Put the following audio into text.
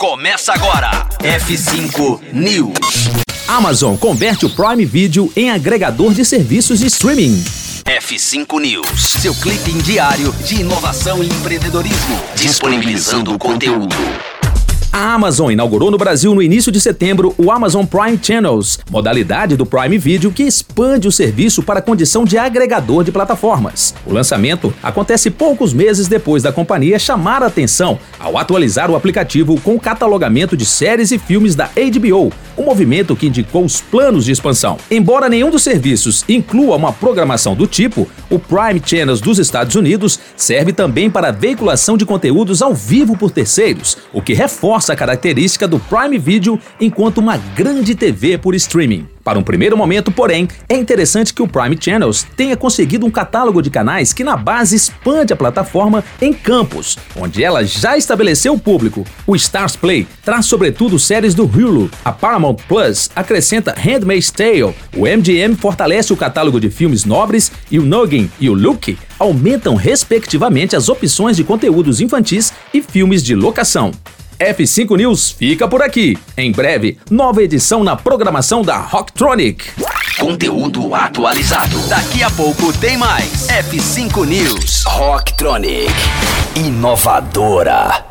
Começa agora. F5 News. Amazon converte o Prime Video em agregador de serviços de streaming. F5 News. Seu clipe diário de inovação e empreendedorismo. Disponibilizando o conteúdo. A Amazon inaugurou no Brasil no início de setembro o Amazon Prime Channels, modalidade do Prime Video que expande o serviço para a condição de agregador de plataformas. O lançamento acontece poucos meses depois da companhia chamar a atenção ao atualizar o aplicativo com o catalogamento de séries e filmes da HBO, um movimento que indicou os planos de expansão. Embora nenhum dos serviços inclua uma programação do tipo, o Prime Channels dos Estados Unidos serve também para a veiculação de conteúdos ao vivo por terceiros, o que reforça reforça a característica do Prime Video enquanto uma grande TV por streaming. Para um primeiro momento, porém, é interessante que o Prime Channels tenha conseguido um catálogo de canais que na base expande a plataforma em campos, onde ela já estabeleceu o público. O Stars Play traz sobretudo séries do Hulu, a Paramount Plus acrescenta Handmaid's Tale, o MGM fortalece o catálogo de filmes nobres e o Noggin e o Luke aumentam respectivamente as opções de conteúdos infantis e filmes de locação. F5 News fica por aqui. Em breve, nova edição na programação da Rocktronic. Conteúdo atualizado. Daqui a pouco tem mais. F5 News. Rocktronic. Inovadora.